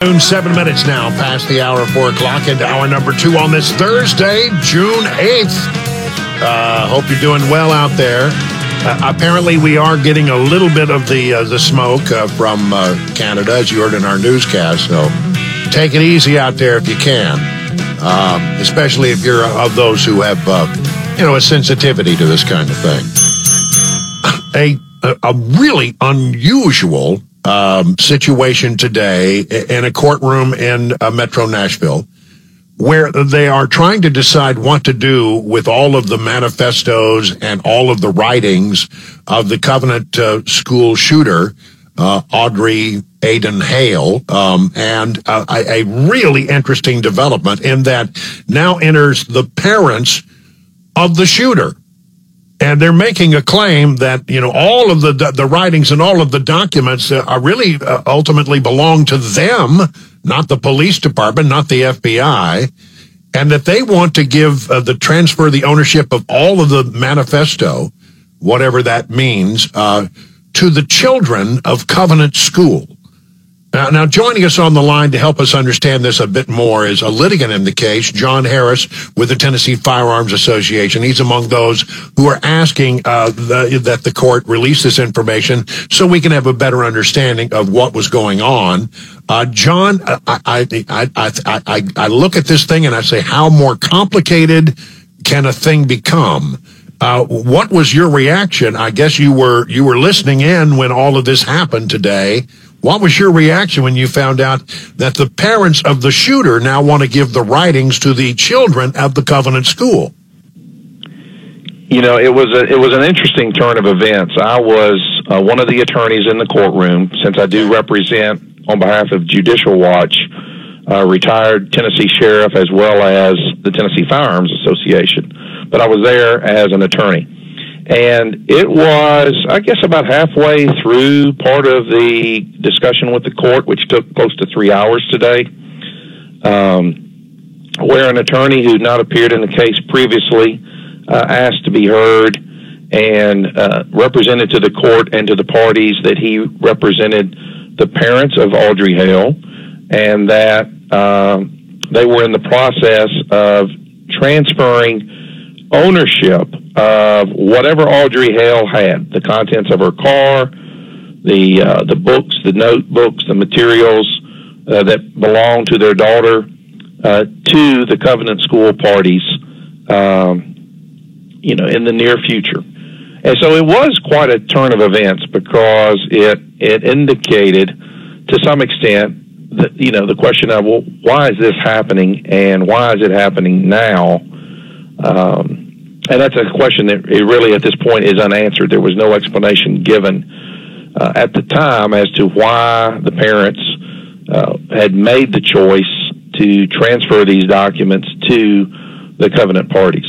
Seven minutes now past the hour of four o'clock into hour number two on this Thursday, June 8th. Uh, hope you're doing well out there. Uh, apparently, we are getting a little bit of the uh, the smoke uh, from uh, Canada, as you heard in our newscast. So take it easy out there if you can, um, especially if you're of those who have, uh, you know, a sensitivity to this kind of thing. A, a really unusual um, situation today in a courtroom in uh, Metro Nashville where they are trying to decide what to do with all of the manifestos and all of the writings of the Covenant uh, school shooter, uh, Audrey Aiden Hale, um, and uh, a, a really interesting development in that now enters the parents of the shooter and they're making a claim that you know all of the the writings and all of the documents are really uh, ultimately belong to them, not the police department, not the FBI, and that they want to give uh, the transfer the ownership of all of the manifesto, whatever that means, uh, to the children of Covenant School. Now, now, joining us on the line to help us understand this a bit more is a litigant in the case, John Harris with the Tennessee Firearms Association. He's among those who are asking uh, the, that the court release this information so we can have a better understanding of what was going on. Uh, John, I, I, I, I, I look at this thing and I say, how more complicated can a thing become? Uh, what was your reaction? I guess you were you were listening in when all of this happened today. What was your reaction when you found out that the parents of the shooter now want to give the writings to the children of the Covenant School? You know, it was a, it was an interesting turn of events. I was uh, one of the attorneys in the courtroom since I do represent on behalf of Judicial Watch, uh, retired Tennessee sheriff as well as the Tennessee Firearms Association. But I was there as an attorney. And it was, I guess, about halfway through part of the discussion with the court, which took close to three hours today, um, where an attorney who had not appeared in the case previously uh, asked to be heard and uh, represented to the court and to the parties that he represented the parents of Audrey Hale and that uh, they were in the process of transferring ownership of whatever Audrey Hale had, the contents of her car, the uh, the books, the notebooks, the materials uh, that belonged to their daughter, uh, to the Covenant School parties, um, you know, in the near future. And so it was quite a turn of events because it it indicated, to some extent, that you know the question of well, why is this happening and why is it happening now? Um, and that's a question that really at this point is unanswered. There was no explanation given uh, at the time as to why the parents uh, had made the choice to transfer these documents to the covenant parties.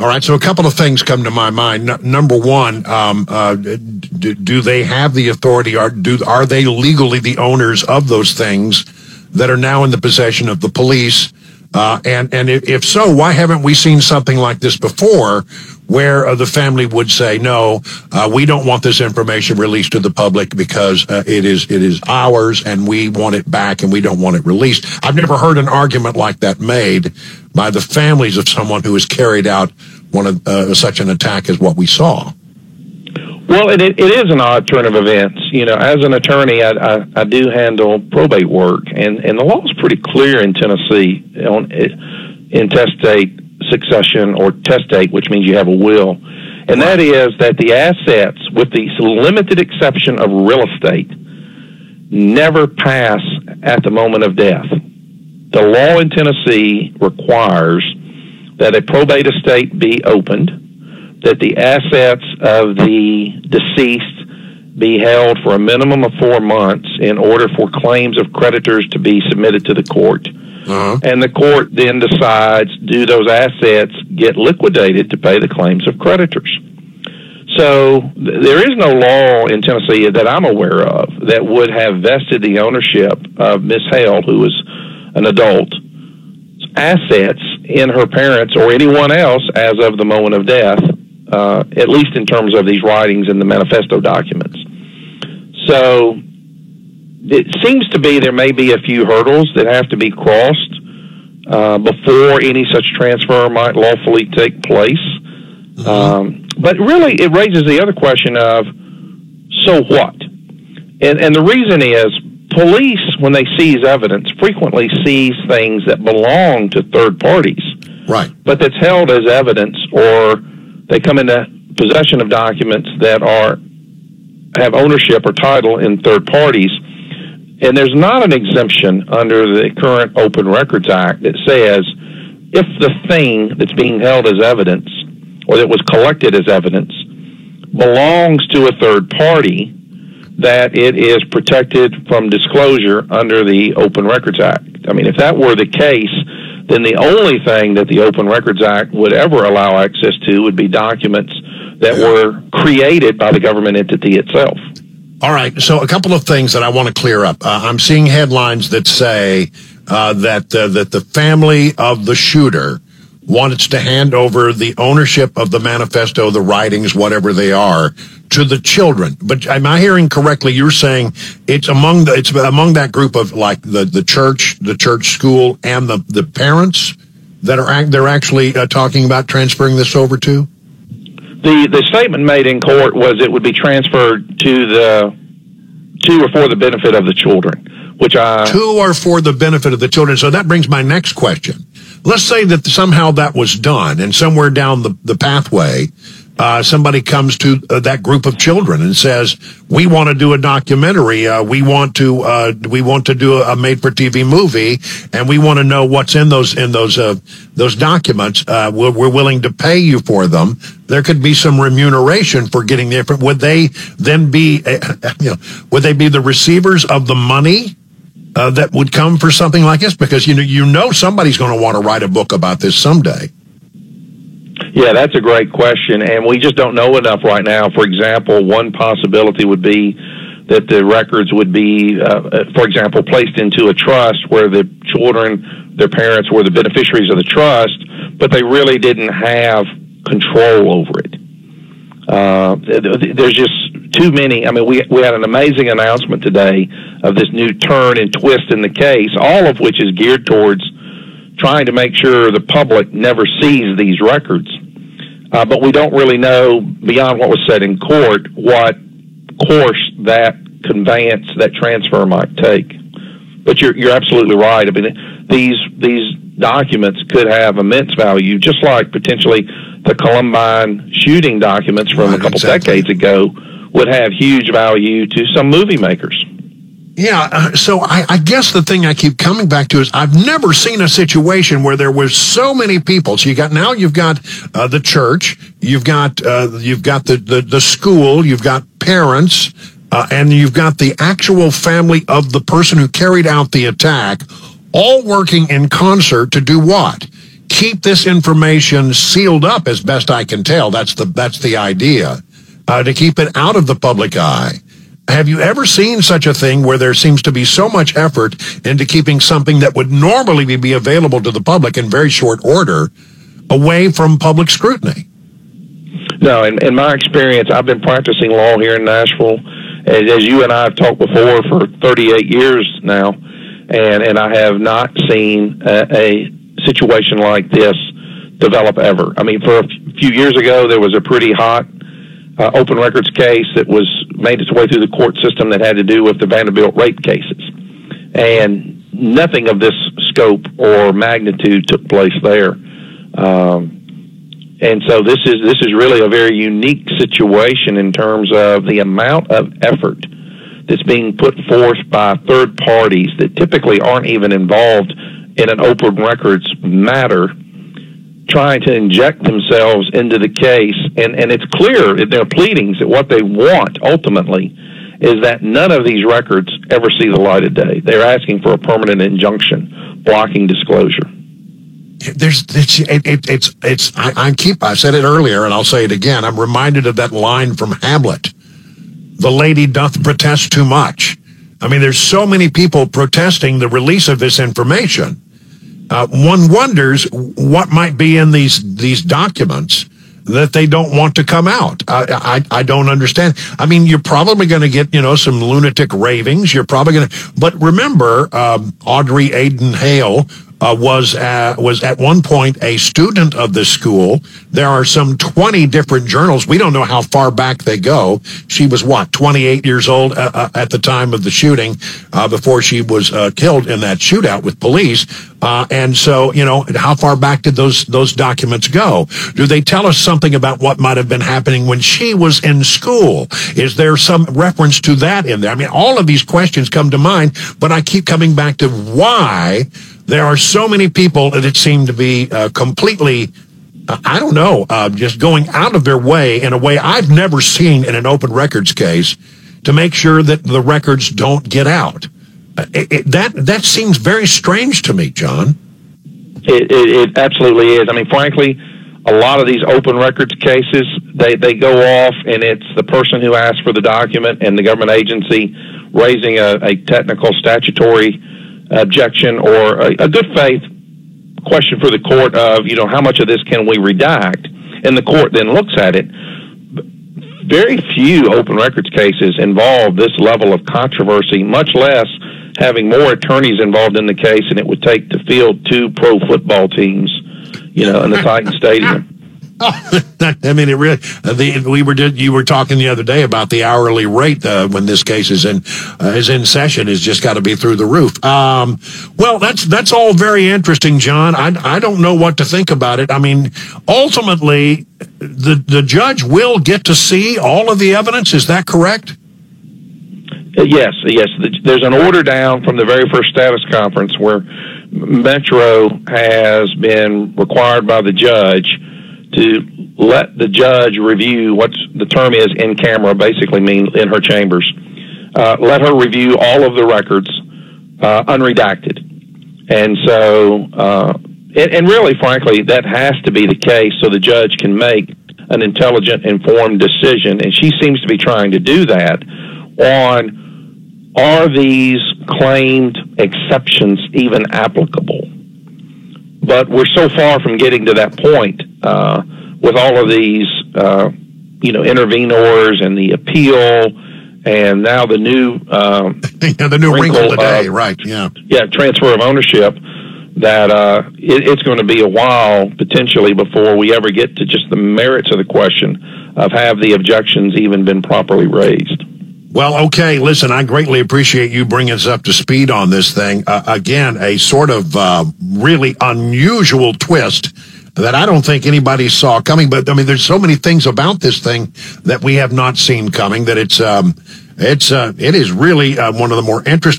All right, so a couple of things come to my mind. N- number one, um, uh, do, do, they have the authority? Are do are they legally the owners of those things that are now in the possession of the police? Uh, and and if so, why haven't we seen something like this before, where uh, the family would say, "No, uh, we don't want this information released to the public because uh, it is it is ours, and we want it back, and we don't want it released." I've never heard an argument like that made by the families of someone who has carried out one of uh, such an attack as what we saw. Well, it, it is an odd turn of events. You know, as an attorney, I, I, I do handle probate work, and, and the law is pretty clear in Tennessee on intestate succession or testate, which means you have a will, and that is that the assets, with the limited exception of real estate, never pass at the moment of death. The law in Tennessee requires that a probate estate be opened that the assets of the deceased be held for a minimum of four months in order for claims of creditors to be submitted to the court. Uh-huh. And the court then decides do those assets get liquidated to pay the claims of creditors? So th- there is no law in Tennessee that I'm aware of that would have vested the ownership of Miss Hale, who was an adult, assets in her parents or anyone else as of the moment of death uh, at least in terms of these writings and the manifesto documents. So it seems to be there may be a few hurdles that have to be crossed uh, before any such transfer might lawfully take place. Mm-hmm. Um, but really, it raises the other question of so what? And, and the reason is police, when they seize evidence, frequently seize things that belong to third parties. Right. But that's held as evidence, or they come into possession of documents that are have ownership or title in third parties. And there's not an exemption under the current Open Records Act that says if the thing that's being held as evidence or that was collected as evidence belongs to a third party, that it is protected from disclosure under the Open Records Act. I mean, if that were the case, then the only thing that the Open Records Act would ever allow access to would be documents that were created by the government entity itself. All right. So, a couple of things that I want to clear up. Uh, I'm seeing headlines that say uh, that uh, that the family of the shooter wanted to hand over the ownership of the manifesto, the writings, whatever they are, to the children. But am I hearing correctly? You're saying it's among the it's among that group of like the the church, the church school, and the the parents that are they're actually uh, talking about transferring this over to. The the statement made in court was it would be transferred to the to or for the benefit of the children, which I to or for the benefit of the children. So that brings my next question let's say that somehow that was done and somewhere down the, the pathway, uh, somebody comes to uh, that group of children and says, "We want to do a documentary. Uh, we want to uh, we want to do a made-for-TV movie, and we want to know what's in those in those uh, those documents. Uh, we're, we're, willing to pay you for them. There could be some remuneration for getting the. Would they then be, you know, would they be the receivers of the money?" Uh, that would come for something like this? Because you know you know somebody's going to want to write a book about this someday. Yeah, that's a great question, and we just don't know enough right now. For example, one possibility would be that the records would be, uh, uh for example, placed into a trust where the children, their parents, were the beneficiaries of the trust, but they really didn't have control over it. Uh, there's just too many. I mean, we we had an amazing announcement today of this new turn and twist in the case, all of which is geared towards trying to make sure the public never sees these records. Uh, but we don't really know beyond what was said in court what course that conveyance, that transfer might take. But you're you're absolutely right. I mean, these these documents could have immense value, just like potentially the Columbine shooting documents from right, a couple exactly. decades ago would have huge value to some movie makers. Yeah, uh, so I, I, guess the thing I keep coming back to is I've never seen a situation where there was so many people. So you got now you've got uh, the church, you've got uh, you've got the, the, the school, you've got parents, uh, and you've got the actual family of the person who carried out the attack, all working in concert to do what? Keep this information sealed up as best I can tell. That's the that's the idea uh, to keep it out of the public eye. Have you ever seen such a thing where there seems to be so much effort into keeping something that would normally be available to the public in very short order away from public scrutiny? No, in, in my experience, I've been practicing law here in Nashville, as, as you and I have talked before, for 38 years now, and, and I have not seen a, a situation like this develop ever. I mean, for a few years ago, there was a pretty hot uh, open records case that was made its way through the court system that had to do with the Vanderbilt rape cases. And nothing of this scope or magnitude took place there. Um, and so this is this is really a very unique situation in terms of the amount of effort that's being put forth by third parties that typically aren't even involved in an open records matter trying to inject themselves into the case, and, and it's clear in their pleadings that what they want ultimately is that none of these records ever see the light of day. They're asking for a permanent injunction blocking disclosure. There's it's it, it, it's it's I, I keep I said it earlier and I'll say it again. I'm reminded of that line from Hamlet. The lady doth protest too much. I mean, there's so many people protesting the release of this information uh, one wonders what might be in these these documents that they don't want to come out. I, I, I don't understand. I mean, you're probably going to get, you know, some lunatic ravings. You're probably going to, but remember, um, Audrey Aiden Hale, uh, was uh, was at one point a student of the school. There are some 20 different journals. We don't know how far back they go. She was what 28 years old uh, uh at the time of the shooting, uh, before she was uh, killed in that shootout with police. and so, you know, how far back did those those documents go? Do they tell us something about what might have been happening when she was in school? Is there some reference to that in there? I mean, all of these questions come to mind, but I keep coming back to why there are so many people that seem to be uh, completely, uh, I don't know, uh, just going out of their way in a way I've never seen in an open records case to make sure that the records don't get out. Uh, it, it, that that seems very strange to me, John. It, it, absolutely is. I mean, frankly, a lot of these open records cases they they go off, and it's the person who asked for the document and the government agency raising a, a technical statutory objection or a, a good faith question for the court of, you know, how much of this can we redact? And the court then looks at it. Very few open records cases involve this level of controversy, much less having more attorneys involved in the case than it would take to field two pro football teams, you know, in the Titan Stadium. I mean, it really. The, we were you were talking the other day about the hourly rate uh, when this case is in uh, is in session is just got to be through the roof. Um, well, that's that's all very interesting, John. I I don't know what to think about it. I mean, ultimately, the the judge will get to see all of the evidence. Is that correct? Uh, yes, yes. There's an order down from the very first status conference where Metro has been required by the judge to let the judge review what the term is in camera, basically mean in her chambers. Uh, let her review all of the records uh, unredacted. And so, uh, and, and really, frankly, that has to be the case so the judge can make an intelligent, informed decision. And she seems to be trying to do that on are these claimed exceptions even applicable? But we're so far from getting to that point uh, with all of these, uh, you know, intervenors and the appeal, and now the new um, yeah, the new wrinkle, wrinkle today, right? Yeah, yeah, transfer of ownership. That uh, it, it's going to be a while potentially before we ever get to just the merits of the question of have the objections even been properly raised. Well, okay. Listen, I greatly appreciate you bringing us up to speed on this thing. Uh, again, a sort of uh, really unusual twist that I don't think anybody saw coming. But I mean, there's so many things about this thing that we have not seen coming that it's um, it's uh, it is really uh, one of the more interesting.